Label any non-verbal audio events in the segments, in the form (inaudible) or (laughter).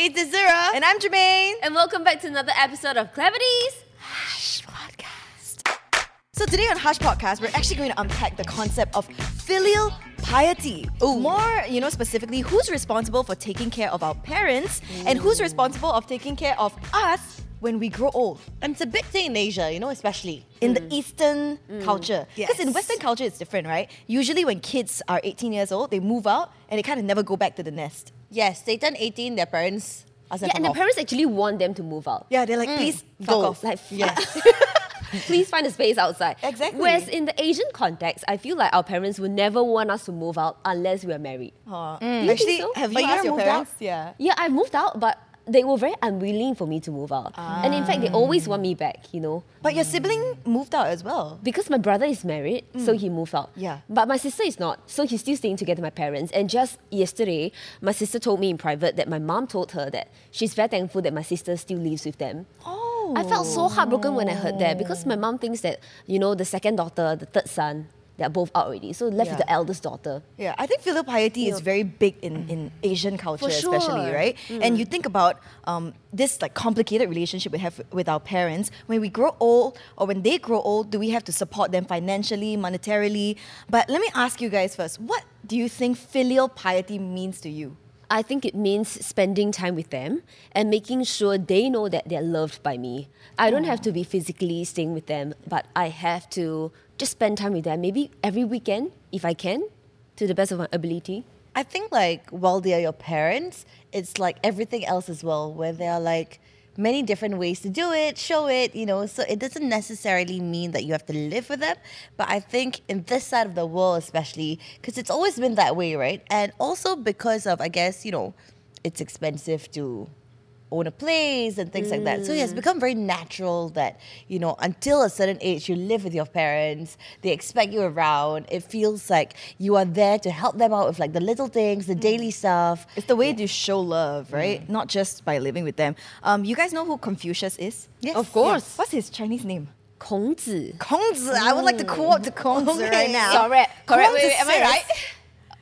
Hey, it's Azura. And I'm Jermaine. And welcome back to another episode of Clevities. Hush Podcast. So today on Hush Podcast, we're actually going to unpack the concept of filial piety. More, you know, specifically, who's responsible for taking care of our parents and who's responsible of taking care of us when we grow old And it's a big thing in Asia, you know, especially. in the mm. Eastern mm. culture. Because in Western culture, it's different, right? Usually, when kids are 18 years old, they move out and they kind of never go back to the nest. Yes, they turn 18, their parents ask them Yeah, to and the off. parents actually want them to move out. Yeah, they're like, mm, please fuck Go. off. Like, Yeah. (laughs) please find a space outside. Exactly. Whereas in the Asian context, I feel like our parents would never want us to move out unless we are married. Aw. You think Actually, so? have But you you asked your moved out? parents? Yeah. Yeah, I moved out, but they were very unwilling for me to move out. And in fact, they always want me back, you know. But your sibling moved out as well. Because my brother is married, mm. so he moved out. Yeah. But my sister is not, so he's still staying together with my parents. And just yesterday, my sister told me in private that my mom told her that she's very thankful that my sister still lives with them. Oh. I felt so heartbroken when I heard that because my mom thinks that, you know, the second daughter, the third son, they're both out already. So left with the eldest daughter. Yeah, I think filial piety is very big in, in Asian culture, For especially, sure. right? And you think about um, this like complicated relationship we have with our parents. When we grow old, or when they grow old, do we have to support them financially, monetarily? But let me ask you guys first: What do you think filial piety means to you? I think it means spending time with them and making sure they know that they're loved by me. I don't have to be physically staying with them, but I have to just spend time with them, maybe every weekend if I can, to the best of my ability. I think like while they are your parents, it's like everything else as well, where they are like many different ways to do it, show it, you know. So it doesn't necessarily mean that you have to live with them. But I think in this side of the world, especially, because it's always been that way, right? And also because of, I guess, you know, it's expensive to own a place and things like that. So yeah, it's mm. become very natural that, you know, until a certain age you live with your parents, they expect you around. It feels like you are there to help them out with like the little things, the daily mm. stuff. It's the way to show love, mm. right? Not just by living with them. Um, you guys know who Confucius is? Yes. Of course. What's his Chinese name? 孔子. Kongzi. I would like to quote the Kongzi right now. Correct. Correct. Wait, wait, am I right?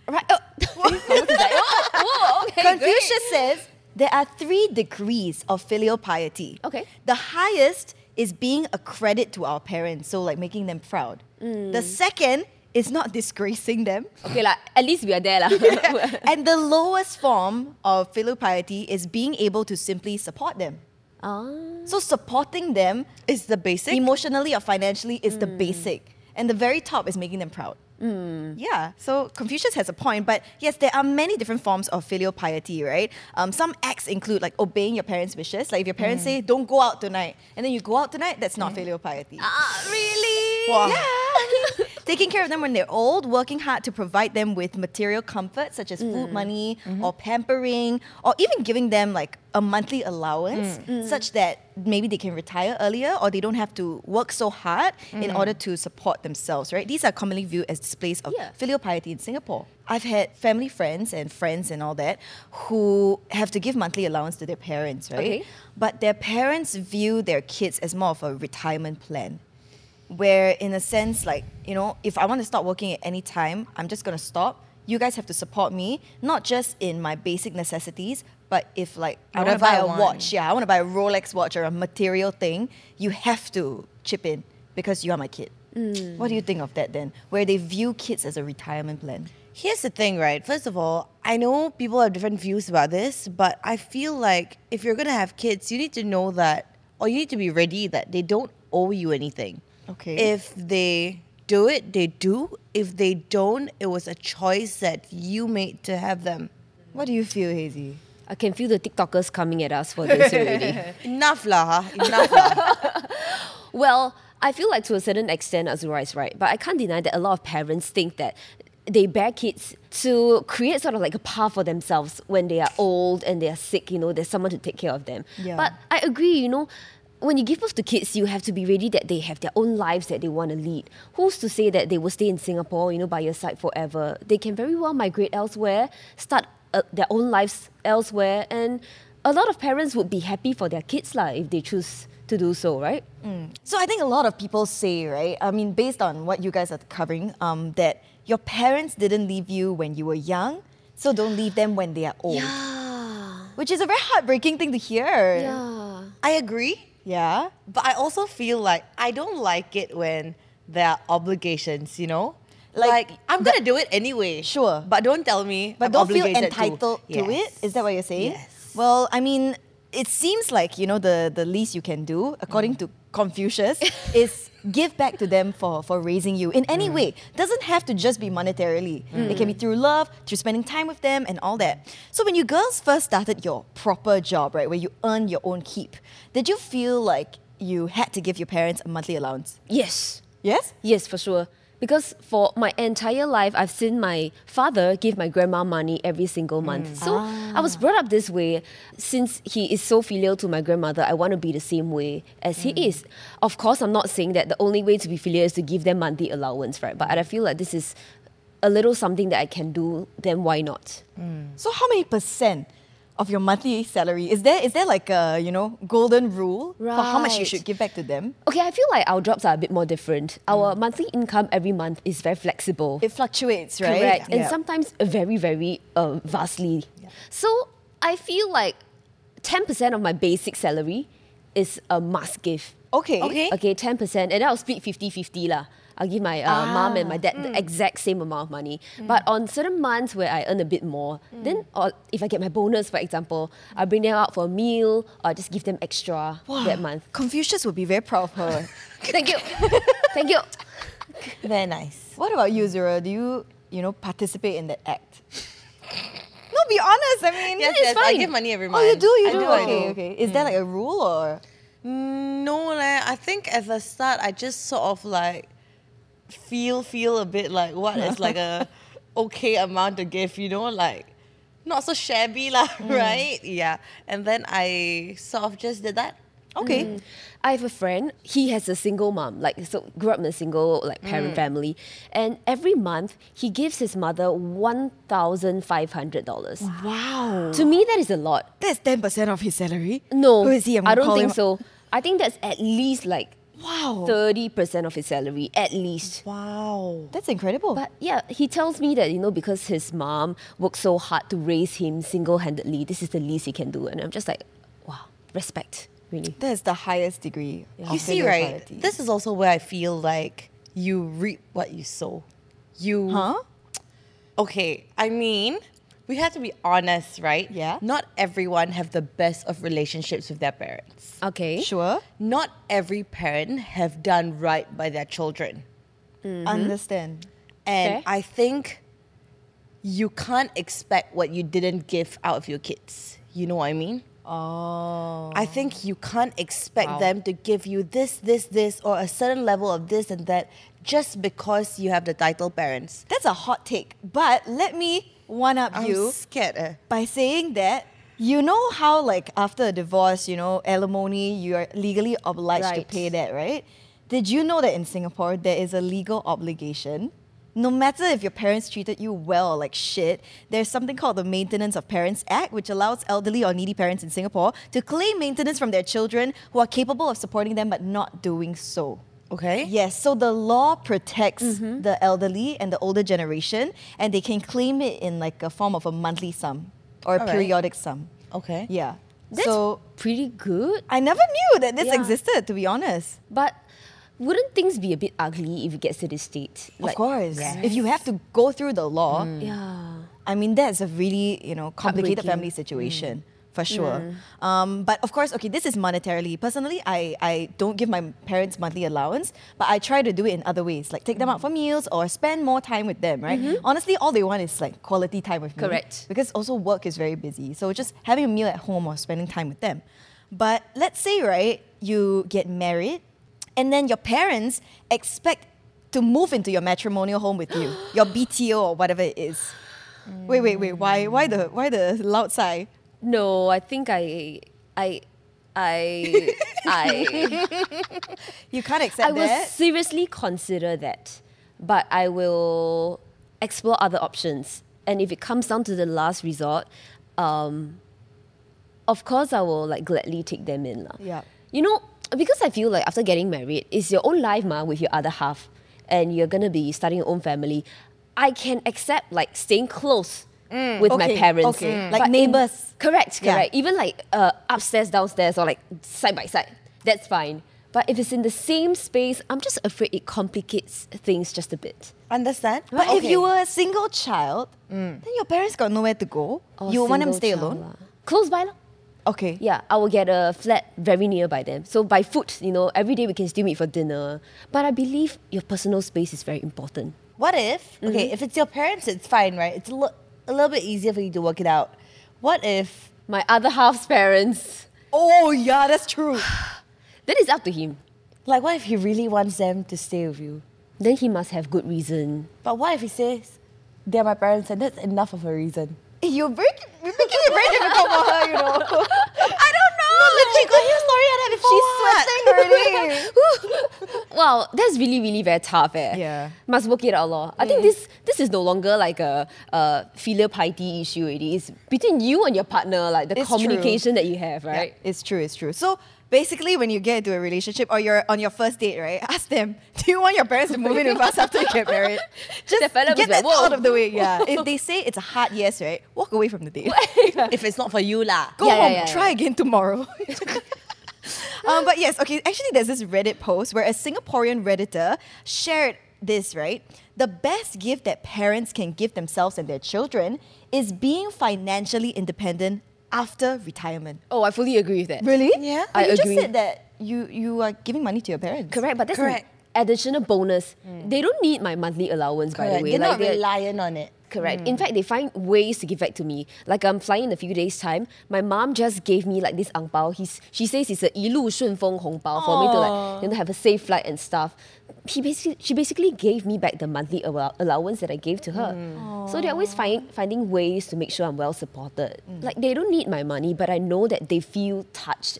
Right. Oh. (laughs) Kongzi (laughs) okay, Confucius says there are three degrees of filial piety. Okay. The highest is being a credit to our parents, so like making them proud. Mm. The second is not (laughs) disgracing them. Okay, like, at least we are there. lah. (laughs) and the lowest form of filial piety is being able to simply support them. Ah. So supporting them is the basic. emotionally or financially is the Mm. basic. And the very top is making them proud. Yeah, so Confucius has a point, but yes, there are many different forms of filial piety, right? Um, some acts include like obeying your parents' wishes. Like if your parents say, don't go out tonight, and then you go out tonight, that's not filial piety. ah, really? Wow. Yeah. (laughs) Taking care of them when they're old, working hard to provide them with material comfort such as food mm. money mm-hmm. or pampering, or even giving them like a monthly allowance mm. Mm. such that maybe they can retire earlier or they don't have to work so hard in mm-hmm. order to support themselves, right? These are commonly viewed as displays of Yeah. filial piety in Singapore. I've had family friends and friends and all that who have to give monthly allowance to their parents, right? Okay. But their parents view their kids as more of a retirement plan where in a sense like you know if i want to stop working at any time i'm just going to stop you guys have to support me not just in my basic necessities but if like i want to buy a want. watch yeah i want to buy a rolex watch or a material thing you have to chip in because you are my kid hmm. what do you think of that then where they view kids as a retirement plan Here's the thing, right? First of all, I know people have different views about this, but I feel like if you're gonna have kids, you need to know that, or you need to be ready that they don't owe you anything. Okay. If they do it, they do. If they don't, it was a choice that you made to have them. what do you feel hazy I can feel the TikTokers coming at us for this already. (laughs) Enough lah, huh? Enough lah. (laughs) Well, I feel like to a certain extent Azura is right, but I can't deny that a lot of parents think that they bear kids to create sort of like a path for themselves when they are old and they are sick, you know, there's someone to take care of them. Yeah. But I agree, you know, when you give birth to kids, you have to be ready that they have their own lives that they want to lead. Who's to say that they will stay in Singapore, you know, by your side forever? They can very well migrate elsewhere, start uh, their own lives elsewhere, and a lot of parents would be happy for their kids lah if they choose to do so, right? So I think a lot of people say, right? I mean, based on what you guys are covering, um, that your parents didn't leave you when you were young, so don't leave them when they are old. Yeah. which is a very heartbreaking thing to hear. Yeah. I agree. Yeah. But I also feel like I don't like it when there are obligations, you know? Like, Like, I'm gonna do it anyway. Sure. But don't tell me. But I'm don't feel entitled to, it. Yes. Is that what you're saying? Yes. Well, I mean, it seems like, you know, the, the least you can do, according mm. to Confucius, (laughs) is give back to them for, for raising you in any mm. way. Doesn't have to just be monetarily. It can be mm. through love, through spending time with them, and all that. So when you girls first started your proper job, right, where you earn your own keep, did you feel like you had to give your parents a monthly allowance? Yes. Yes? Yes, for sure. Because for my entire life, I've seen my father give my grandma money every single month. Mm. So I was brought up this way. Since he is so filial to my grandmother, I want to be the same way as he mm. is. Of course, I'm not saying that the only way to be filial is to give them monthly allowance, right? But I feel like this is a little something that I can do, then why not? Mm. So how many percent of your monthly salary is there? Is there like a you know golden rule for how much you should give back to them? Okay, I feel like our jobs are a bit more different. Our monthly income every month is very flexible. It fluctuates, right? Correct. And Yeah. sometimes very, very uh, vastly. So I feel like 10% of my basic salary is a must give. okay. Okay. Okay, 10%. And then I'll split 50 50 lah. I'll give my uh, ah, mom and my dad the mm. exact same amount of money. Mm. But on certain months where I earn a bit more, mm. then or if I get my bonus, for example, I bring them out for a meal or just give them extra that month. Confucius would be very proud of her. (laughs) Thank you. Thank you. Very nice. what about you, Zura? Do you you know participate in that act? no, be honest. I mean, Yes, it's yes, I give money every oh, month. Oh, month. you do. You I do. I okay, do. okay. Is there like a rule or? Mm, No, like, I think at the start I just sort of like feel feel a bit like what is like a (laughs) okay amount to give, you know, like not so shabby lah, (laughs) mm. right? Yeah. And then I sort of just did that. Okay. Mm. I have a friend. He has a single mom, like so grew up in a single like parent mm. family, and every month he gives his mother one thousand five hundred dollars. Wow. To me, that is a lot. That's ten percent of his salary. No, Who is he? I'm I don't think him- so. I think that's at least like Wow. thirty percent of his salary, at least. Wow. That's incredible. But yeah, he tells me that you know because his mom worked so hard to raise him single-handedly, this is the least he can do, and I'm just like, wow, respect, really. That's the highest degree. of You see, right? piety. This is also where I feel like you reap what you sow. You Huh? Okay, I mean, we have to be honest, right? Yeah. Not everyone have the best of relationships with their parents. Okay. Sure. Not every parent have done right by their children. Mm-hmm. Understand. And Fair. I think you can't expect what you didn't give out of your kids. You know what I mean? Oh. I think you can't expect Wow. them to give you this, this, this, or a certain level of this and that just because you have the title parents. That's a hot take. But let me one up I'm you scared. eh. by saying that you know how like after a divorce, you know, alimony, you are legally obliged to pay that, right? Did you know that in Singapore there is a legal obligation? No matter if your parents treated you well or like shit, there's something called the Maintenance of Parents Act, which allows elderly or needy parents in Singapore to claim maintenance from their children who are capable of supporting them but not doing so. Okay? Yes, so the law protects mm-hmm. the elderly and the older generation, and they can claim it in like a form of a monthly sum or a Alright. periodic sum. Okay. Yeah. That's so pretty good. I never knew that this Yeah. existed, to be honest. But wouldn't things be a bit ugly if it gets to this state? of course. If you have to go through the law, mm. Yeah. I mean, that's a really, you know, complicated family situation. Mm. For sure. Um, but of course, okay, this is monetarily. Personally, I, I don't give my parents monthly allowance, but I try to do it in other ways, like take them out for meals or spend more time with them, right? Honestly, all they want is like quality time with me. Correct. Because also work is very busy. So just having a meal at home or spending time with them. But let's say, right, you get married and then your parents expect to move into your matrimonial home with you, (gasps) your BTO or whatever it is. Wait, wait, wait. Why, why the, why the loud sigh? No, I think I, I, I, (laughs) I, You can't accept that? I will that. seriously consider that, but I will explore other options. And if it comes down to the last resort, um, of course I will like gladly take them in. lah. Yeah. You know, because I feel like after getting married, it's your own life ma, with your other half, and you're gonna be starting your own family. I can accept like staying close with my parents. okay. Mm. But Like in- neighbours. correct, Yeah. correct. Even like uh, upstairs, downstairs, or like side by side. That's fine. But if it's in the same space, I'm just afraid it complicates things just a bit. Understand? But if Okay. you were a single child, then your parents got nowhere to go. Or you want them to stay alone? lah. Close by, lah. Okay. Yeah, I will get a flat very nearby them. So by foot, you know, every day we can still meet for dinner. But I believe your personal space is very important. What if, okay, if it's your parents, it's fine, right? It's a, li- a little bit easier for you to work it out. What if, My other half's parents, Oh yeah, that's true. (sighs) then it's up to him. like, what if he really wants them to stay with you? Then he must have good reason. But what if he says, they're my parents and that's enough of a reason? you're breaking, you're making it very (laughs) difficult for her, you know. (laughs) I don't know. No, legit, got hear story like that before. She's sweating already. (laughs) Wow, that's really, really very tough, eh? Yeah. Must work it out, lor. I think this this is no longer like a, a filial piety issue. It is between you and your partner, like the It's true. communication that you have, right? Yeah, it's true, it's true. So basically, when you get into a relationship or you're on your first date, right, (laughs) ask them, do you want your parents to move in with us (laughs) after you get married? (laughs) Just That fella get was like, that out of the way. Yeah. if they say it's a hard yes, right, walk away from the date. if it's not for you, lah. Go Yeah, yeah, home, yeah, try yeah. again tomorrow. um, but yes, okay, actually, there's this Reddit post where a Singaporean Redditor shared this, right? The best gift that parents can give themselves and their children is being financially independent after retirement. Oh, I fully agree with that. Really? Yeah. But I you agree. just said that you, you are giving money to your parents. Correct, but that's Correct. an additional bonus. Mm. They don't need my monthly allowance, by the way. They're Like, not they're- reliant on it. Correct. In fact, they find ways to give back to me. Like I'm flying in a few days' time. My mom just gave me like this ang pao. He's she says it's a 一路顺风红包 for me to like you know have a safe flight and stuff. He basically she basically gave me back the monthly allow- allowance that I gave to her. So they're always find, finding ways to make sure I'm well supported. Like they don't need my money, but I know that they feel touched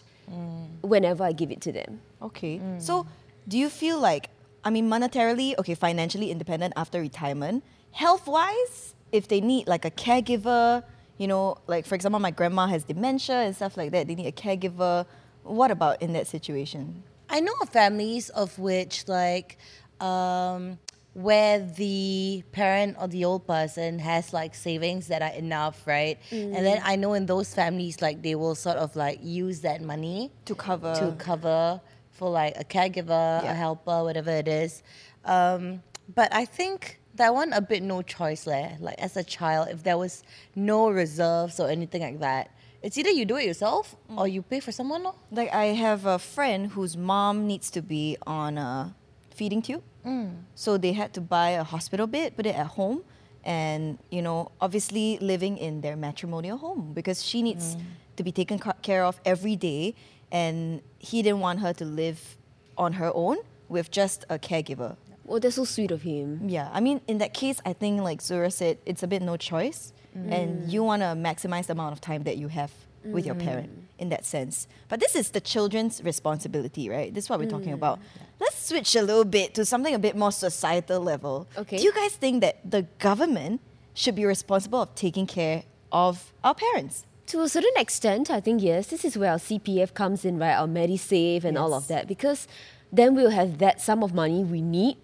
whenever I give it to them. Okay. So, do you feel like, I mean, monetarily, okay, financially independent after retirement, Health wise, if they need like a caregiver, you know, like for example, my grandma has dementia and stuff like that, they need a caregiver. What about in that situation? I know of families of which like um, where the parent or the old person has like savings that are enough, right? And then I know in those families like they will sort of like use that money To cover. to cover for like a caregiver, Yeah. a helper, whatever it is. Um, but I think that one a bit no choice leh. Like as a child, if there was no reserves or anything like that, it's either you do it yourself or you pay for someone. Lor. Like, I have a friend whose mom needs to be on a feeding tube. Mm. So they had to buy a hospital bed, put it at home, and, you know, obviously living in their matrimonial home because she needs mm. to be taken care of every day. And he didn't want her to live on her own with just a caregiver. Oh, that's so sweet of him. Yeah, I mean, in that case, I think, like Zura said, it's a bit no choice. Mm. And you want to maximize the amount of time that you have with your mm. parent in that sense. But this is the children's responsibility, right? This is what we're talking mm. about. Let's switch a little bit to something a bit more societal level. Okay. Do you guys think that the government should be responsible of taking care of our parents? To a certain extent, I think yes. This is where our CPF comes in, right? Our MediSave and all of that, because then we'll have that sum of money we need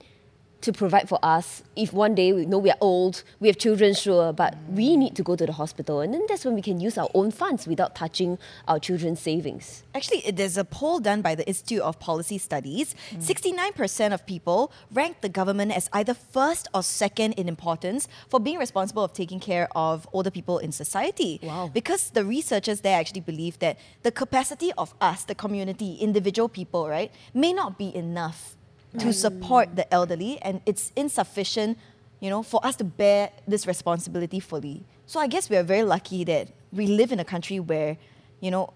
to provide for us. If one day we know we are old, we have children, sure, but we need to go to the hospital, and then that's when we can use our own funds without touching our children's savings. Actually, there's a poll done by the Institute of Policy Studies. 69% of people rank the government as either first or second in importance for being responsible of taking care of older people in society. Wow. Because the researchers there actually believe that the capacity of us, the community, individual people, right, may not be enough to support the elderly and it's insufficient, you know, for us to bear this responsibility fully. So I guess we are very lucky that we live in a country where, you know,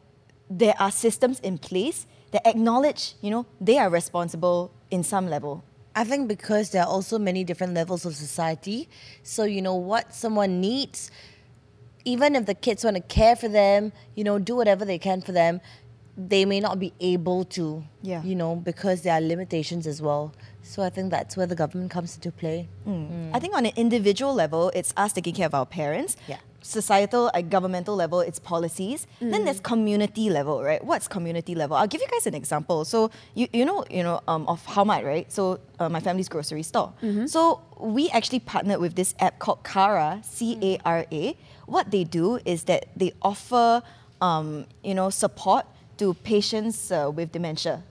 there are systems in place that acknowledge, you know, they are responsible in some level. I think because there are also many different levels of society. So, you know, what someone needs, even if the kids want to care for them, you know, do whatever they can for them, they may not be able to, Yeah. you know, because there are limitations as well. So I think that's where the government comes into play. I think on an individual level, it's us taking care of our parents. Yeah. societal, like governmental level, it's policies. Then there's community level, right? What's community level? I'll give you guys an example. So you you know you know um, of how much, right? So uh, my family's grocery store. So we actually partnered with this app called Cara, C A R A. What they do is that they offer um, you know support to patients uh, with dementia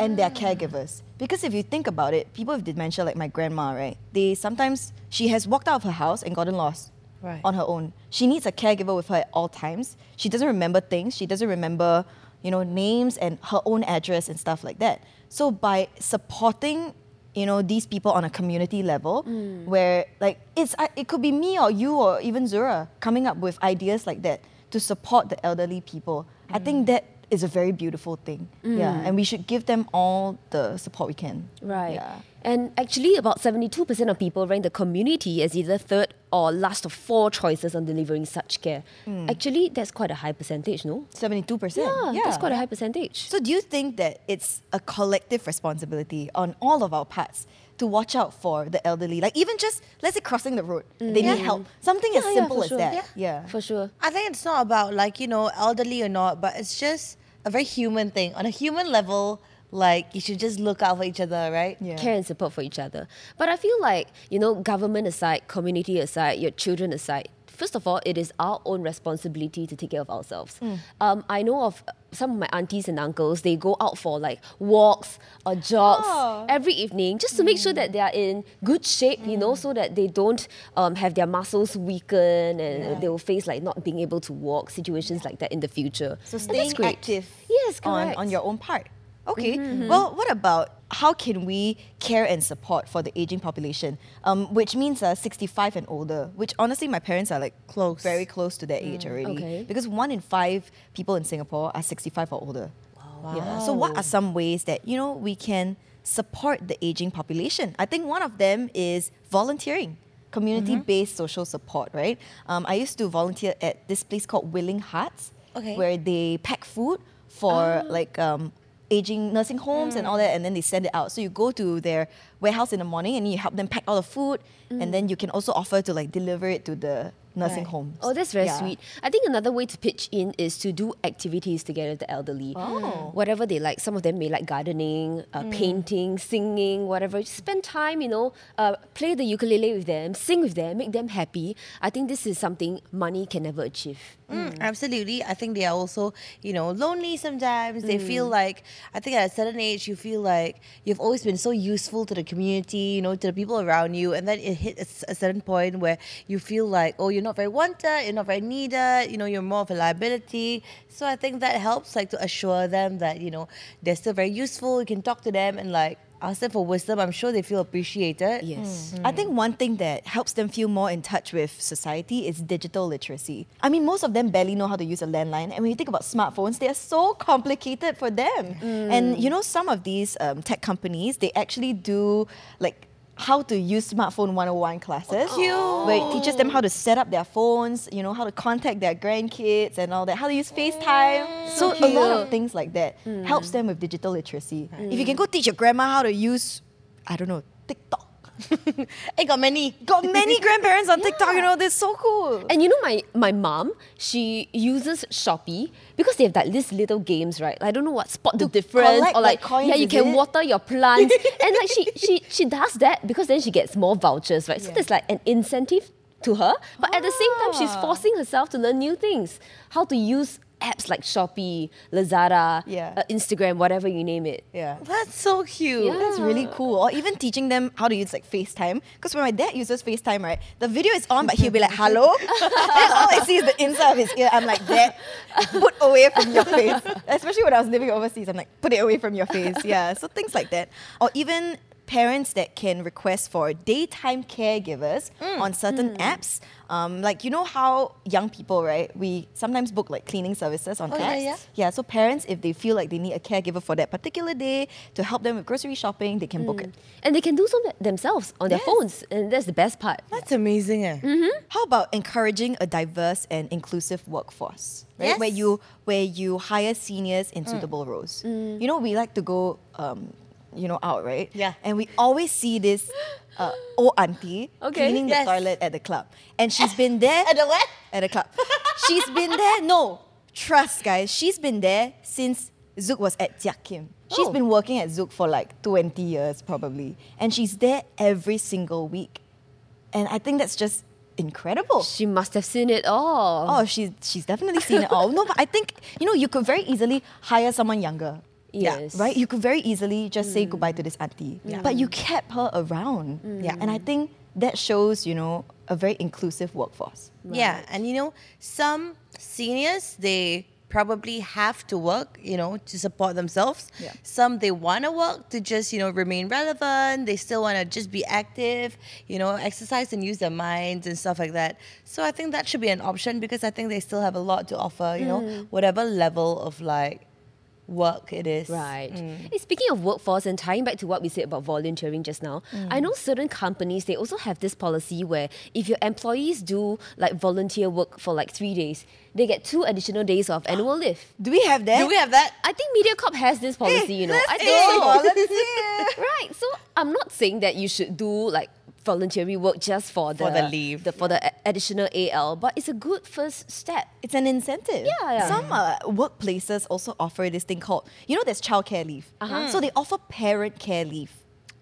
and their ah. caregivers. Because if you think about it, people with dementia, like my grandma, right? They sometimes she has walked out of her house and gotten lost Right. on her own. She needs a caregiver with her at all times. She doesn't remember things. She doesn't remember, you know, names and her own address and stuff like that. So by supporting, you know, these people on a community level, mm. where like it's it could be me or you or even Zura coming up with ideas like that to support the elderly people. I think mm. that is a very beautiful thing. Yeah, mm. and we should give them all the support we can. Right. Yeah. And actually, about 72% of people rank the community as either third or last of four choices on delivering such care. Mm. Actually, that's quite a high percentage, no? Seventy-two percent. Yeah, that's quite a high percentage. So do you think that it's a collective responsibility on all of our parts to watch out for the elderly? Like even just let's say crossing the road, they need mm. help. Something as Yeah, yeah, simple for as sure. that. Yeah. Yeah. For sure. I think it's not about like, you know, elderly or not, but it's just a very human thing. On a human level, like you should just look out for each other, right? Yeah. care and support for each other. But I feel like, you know, government aside, community aside, your children aside, first of all, it is our own responsibility to take care of ourselves. Um, I know of some of my aunties and uncles, they go out for like walks or jogs every evening just to make sure that they are in good shape, you know, so that they don't um, have their muscles weaken and they will face like not being able to walk, situations like that in the future. So staying active Yes, on, on your own part. Okay. Well, what about how can we care and support for the aging population, um, which means uh, 65 and older, which honestly my parents are like Close. very close to that age already. Okay. Because one in five people in Singapore are 65 or older. Yeah. So what are some ways that you know we can support the aging population? I think one of them is volunteering, community-based social support. Right. Um, I used to volunteer at this place called Willing Hearts, Okay. where they pack food for like um, aging nursing homes and all that, and then they send it out. So you go to their warehouse in the morning and you help them pack all the food, and mm. then you can also offer to like deliver it to the nursing Right. homes. Oh, that's very Yeah. sweet. I think another way to pitch in is to do activities together with the elderly. Oh. Whatever they like. Some of them may like gardening, uh, painting, singing, whatever. Just spend time, you know, uh, play the ukulele with them, sing with them, make them happy. I think this is something money can never achieve. Mm, absolutely. I think they are also, you know, lonely sometimes. They feel like, I think at a certain age, you feel like you've always been so useful to the community, you know, to the people around you. And then it hits a certain point where you feel like, oh, you're not very wanted, you're not very needed, you know, you're more of a liability. So I think that helps, like, to assure them that, you know, they're still very useful. You can talk to them and, like, ask them for wisdom. I'm sure they feel appreciated. Yes. Hmm. Mm. I think one thing that helps them feel more in touch with society is digital literacy. I mean, most of them barely know how to use a landline. And when you think about smartphones, they are so complicated for them. Hmm. And you know, some of these um, tech companies, they actually do like how to use smartphone 101 classes. Where it teaches them how to set up their phones, you know, how to contact their grandkids and all that, how to use FaceTime. Mm. So, a lot of things like that mm. helps them with digital literacy. If you can mm. go teach your grandma how to use, I don't know, TikTok. (laughs) Hey, got many. Got (laughs) many grandparents on TikTok, you know, they're so cool. And you know, my, my mom, she uses Shopee because they have like these little games, right? I don't know what spot the difference collect, or like, like, coins, yeah, you can it? water your plants, (laughs) and like she she she does that because then she gets more vouchers, right? So Yeah. there's like an incentive to her, but at the same time, she's Ah. forcing herself to learn new things, how to use apps like Shopee, Lazada, Yeah. uh, Instagram, whatever you name it. Yeah. That's so cute. Yeah. That's really cool. Or even teaching them how to use like FaceTime. Because when my dad uses FaceTime, right, the video is on, but he'll be like, hello. (laughs) and all I see is the inside of his ear. I'm like, Dad, put away from your face. (laughs) Especially when I was living overseas, I'm like, put it away from your face. Yeah. So things like that. Or even parents that can request for daytime caregivers Mm. on certain apps. Um, like you know how young people, right? We sometimes book like cleaning services on Oh, yeah, apps. yeah. Yeah, so parents, if they feel like they need a caregiver for that particular day to help them with grocery shopping, they can book it. And they can do so themselves on their phones, and that's the best part. That's amazing. Eh? How about encouraging a diverse and inclusive workforce? Right? Yes. Where you where you hire seniors in suitable roles. You know, we like to go um, you know, out, right? Yeah. And we always see this uh, old auntie Okay. cleaning Yes. the toilet at the club. And she's been there (laughs) At the what? at the club. She's been there. No, trust, guys. She's been there since Zouk was at Jiak Kim. She's Oh. been working at Zouk for like 20 years, probably. And she's there every single week. And I think that's just incredible. She must have seen it all. Oh, she's she's definitely seen it all. No, but I think you know you could very easily hire someone younger. Yes. Right? You could very easily just say goodbye to mm. this auntie. But you kept her around. Mm. Yeah. And I think that shows, you know, a very inclusive workforce. Yeah, and you know, some seniors they probably have to work, you know, to support themselves. Yeah. Some they want to work to just, you know, remain relevant. They still want to just be active, you know, exercise and use their minds and stuff like that. So I think that should be an option because I think they still have a lot to offer, you know, mm. whatever level of like work it is. Right. Mm. Hey, speaking of workforce and tying back to what we said about volunteering just now, mm. I know certain companies they also have this policy where if your employees do like volunteer work for like three days, they get two additional days of annual (gasps) leave. Do we have that? Do we have that? I think MediaCorp has this policy, you know. let's I see. think (laughs) so. Right. So I'm not saying that you should do like voluntary work just for the, For the leave. the- for the additional AL, but it's a good first step. It's an incentive. Yeah, yeah. Some uh, workplaces also offer this thing called, you know, there's childcare leave. Uh-huh. So they offer parent care leave.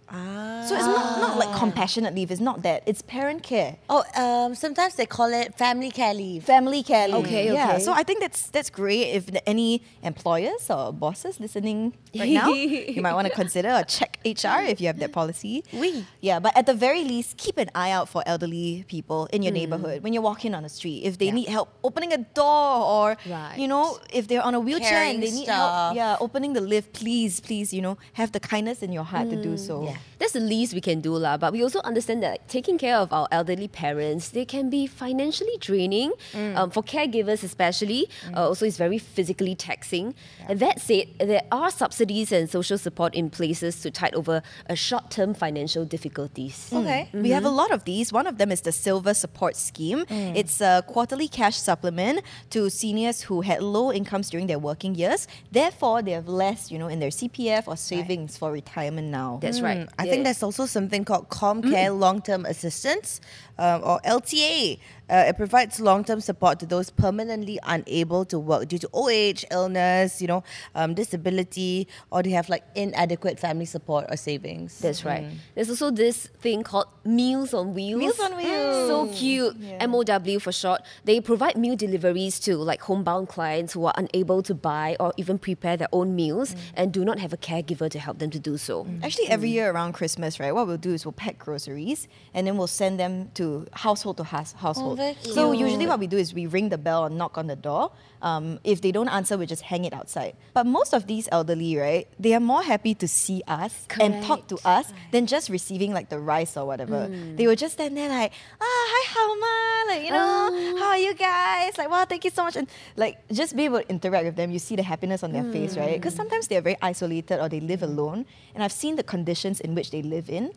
Ah. So it's not, not like compassionate leave, it's not that. It's parent care. Oh, um, sometimes they call it family care leave. Family care leave. Okay, Yeah. okay. So I think that's that's great. If any employers or bosses listening right now, you might want to (laughs) consider or check HR if you have that policy. Oui. Yeah, but at the very least, keep an eye out for elderly people in your neighborhood when you're walking on the street. If they Yeah. need help opening a door or Right. you know, if they're on a wheelchair and they need stuff. help, yeah, opening the lift, please, please, you know, have the kindness in your heart to do so. Yeah. That's the least we can do, lah. But we also understand that like, taking care of our elderly parents, they can be financially draining mm. um, for caregivers, especially. Mm. Uh, also, it's very physically taxing. And that said, there are subsidies and social support in places to tide over a short-term financial difficulties. Mm. Okay. We mm-hmm. have a lot of these. One of them is the Silver Support Scheme. It's a quarterly cash supplement to seniors who had low incomes during their working years. Therefore, they have less, you know, in their CPF or savings for retirement now. That's right. Mm, I Yeah. think there's also something called ComCare Long Term Assistance um, or LTA. Uh, it provides long term support to those permanently unable to work due to old age, illness, you know, um, disability, or they have like inadequate family support or savings. That's right. There's also this thing called Meals on Wheels. Meals on Wheels. So cute. Yeah. MOW for short. They provide meal deliveries to like homebound clients who are unable to buy or even prepare their own meals and do not have a caregiver to help them to do so. Actually, every year around Christmas, right, what we'll do is we'll pack groceries and then we'll send them to household to house, household. very so usually what we do is we ring the bell and knock on the door. Um, if they don't answer, we just hang it outside. But most of these elderly, right, they are more happy to see us and talk to us than just receiving like the rice or whatever. They will just stand there like, ah, hi, Hauma, like, you know, how are you guys? Like, wow, thank you so much. And like, just be able to interact with them. You see the happiness on their face, right? Because sometimes they're very isolated or they live alone. And I've seen the conditions in which they live in.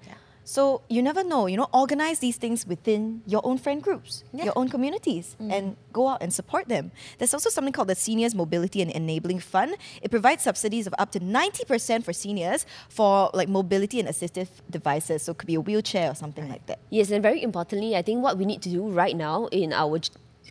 So you never know, you know, organize these things within your own friend groups, your own communities, mm. and go out and support them. There's also something called the Seniors Mobility and Enabling Fund. It provides subsidies of up to 90% for seniors for like mobility and assistive devices. So it could be a wheelchair or something like that. Yes, and very importantly, I think what we need to do right now in our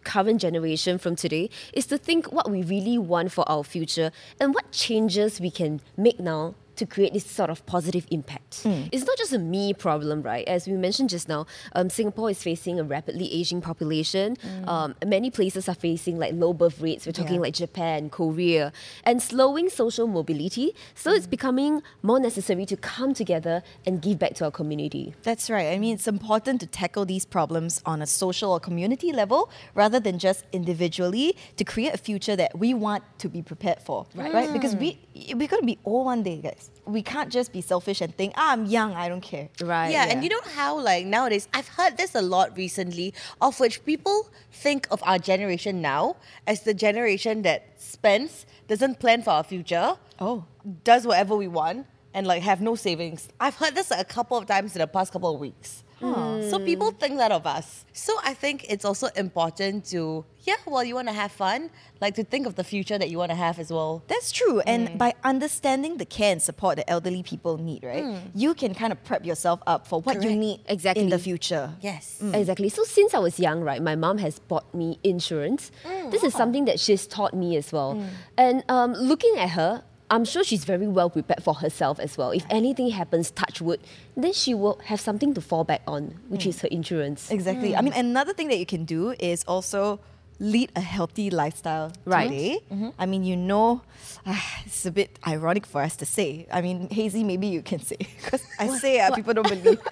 current generation from today is to think what we really want for our future and what changes we can make now to create this sort of positive impact. It's not just a me problem, right? As we mentioned just now, um, Singapore is facing a rapidly aging population. Um, many places are facing like low birth rates. We're talking Yeah. like Japan, Korea, and slowing social mobility. So it's becoming more necessary to come together and give back to our community. That's right. I mean, it's important to tackle these problems on a social or community level rather than just individually to create a future that we want to be prepared for, right? Because we we're going to be old one day, guys. We can't just be selfish and think, ah, I'm young, I don't care. Right. yeah, and you know how like nowadays I've heard this a lot recently, of which people think of our generation now as the generation that spends, doesn't plan for our future, Oh. does whatever we want, and like have no savings. I've heard this a couple of times in the past couple of weeks. So people hmm. think that of us. So I think it's also important to, yeah, well, you want to have fun, like to think of the future that you want to have as well. That's true. And hmm. by understanding the care and support that elderly people need, right, hmm. you can kind of prep yourself up for what you need Exactly. in the future. Yes. Exactly. So since I was young, right, my mom has bought me insurance. this is something that she's taught me as well. And um, looking at her, I'm sure she's very well prepared for herself as well. If anything happens, touch wood, then she will have something to fall back on, which is her insurance. Exactly. I mean, another thing that you can do is also lead a healthy lifestyle Right. today. I mean, you know, ah, (sighs) it's a bit ironic for us to say. I mean, Hazy, maybe you can say (laughs) because I say uh, people don't believe. (laughs)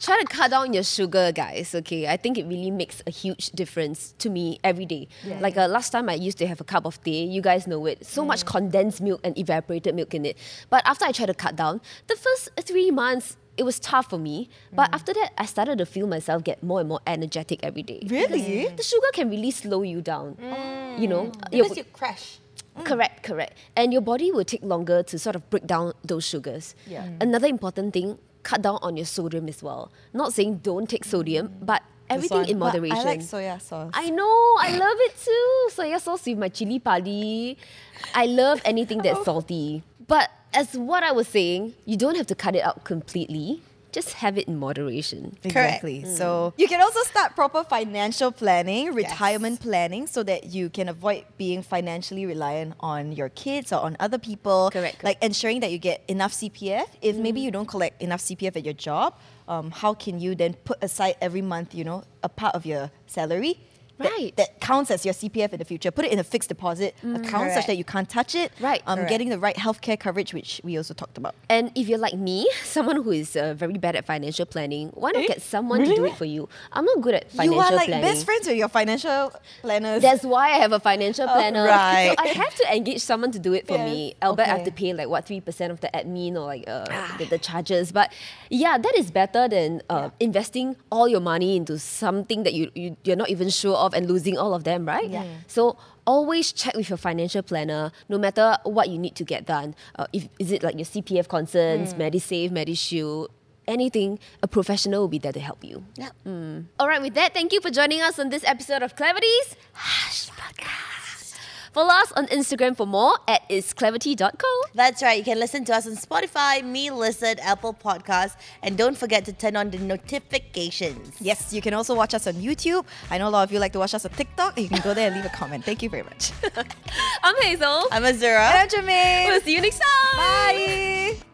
Try to cut down your sugar, guys. Okay, I think it really makes a huge difference to me every day. Like uh, last time, I used to have a cup of tea. You guys know it. So much condensed milk and evaporated milk in it. But after I tried to cut down, the first three months it was tough for me. But after that, I started to feel myself get more and more energetic every day. Really? Because The sugar can really slow you down. You know, Because you crash. Correct, correct. And your body will take longer to sort of break down those sugars. Yeah. Mm. Another important thing, cut down on your sodium as well. Not saying don't take sodium, mm. but everything in But moderation. I like soya sauce. I know, I (laughs) love it too. Soya sauce with my chili padi. I love anything that's (laughs) salty. But as what I was saying, you don't have to cut it out completely. Just have it in moderation. Exactly. Mm. So you can also start proper financial planning, retirement planning, so that you can avoid being financially reliant on your kids or on other people. Correct. Like ensuring that you get enough CPF. If maybe you don't collect enough CPF at your job, um, how can you then put aside every month, you know, a part of your salary? That- Right. That, counts as your CPF in the future. Put it in a fixed deposit account such that you can't touch it. Right. Um, Correct. getting the right healthcare coverage, which we also talked about. And if you're like me, (laughs) someone who is uh, very bad at financial planning, why not get someone to do it for you? I'm not good at financial planning. you are like planning. best friends with your financial planners. That's why I have a financial planner. (laughs) Oh, right. So I have to engage someone to do it for Yes. me. Albeit I have to pay like what three percent of the admin or like uh, the, the charges. But yeah, that is better than uh, investing all your money into something that you, you you're not even sure of and losing all of them, right? Yeah. So always check with your financial planner, no matter what you need to get done. Uh, if is it like your CPF concerns, MediSave, MediShield. Anything, a professional will be there to help you. Yep. All right, with that, thank you for joining us on this episode of Clevities Hush Podcast. Follow us on Instagram for more at isclevity.co. That's right. You can listen to us on Spotify, meListen, Apple Podcasts, and don't forget to turn on the notifications. Yes, you can also watch us on YouTube. I know a lot of you like to watch us on TikTok. You can go there and leave a comment. Thank you very much. (laughs) I'm Hazel. I'm Azura. I'm Jermaine. We'll see you next time. Bye.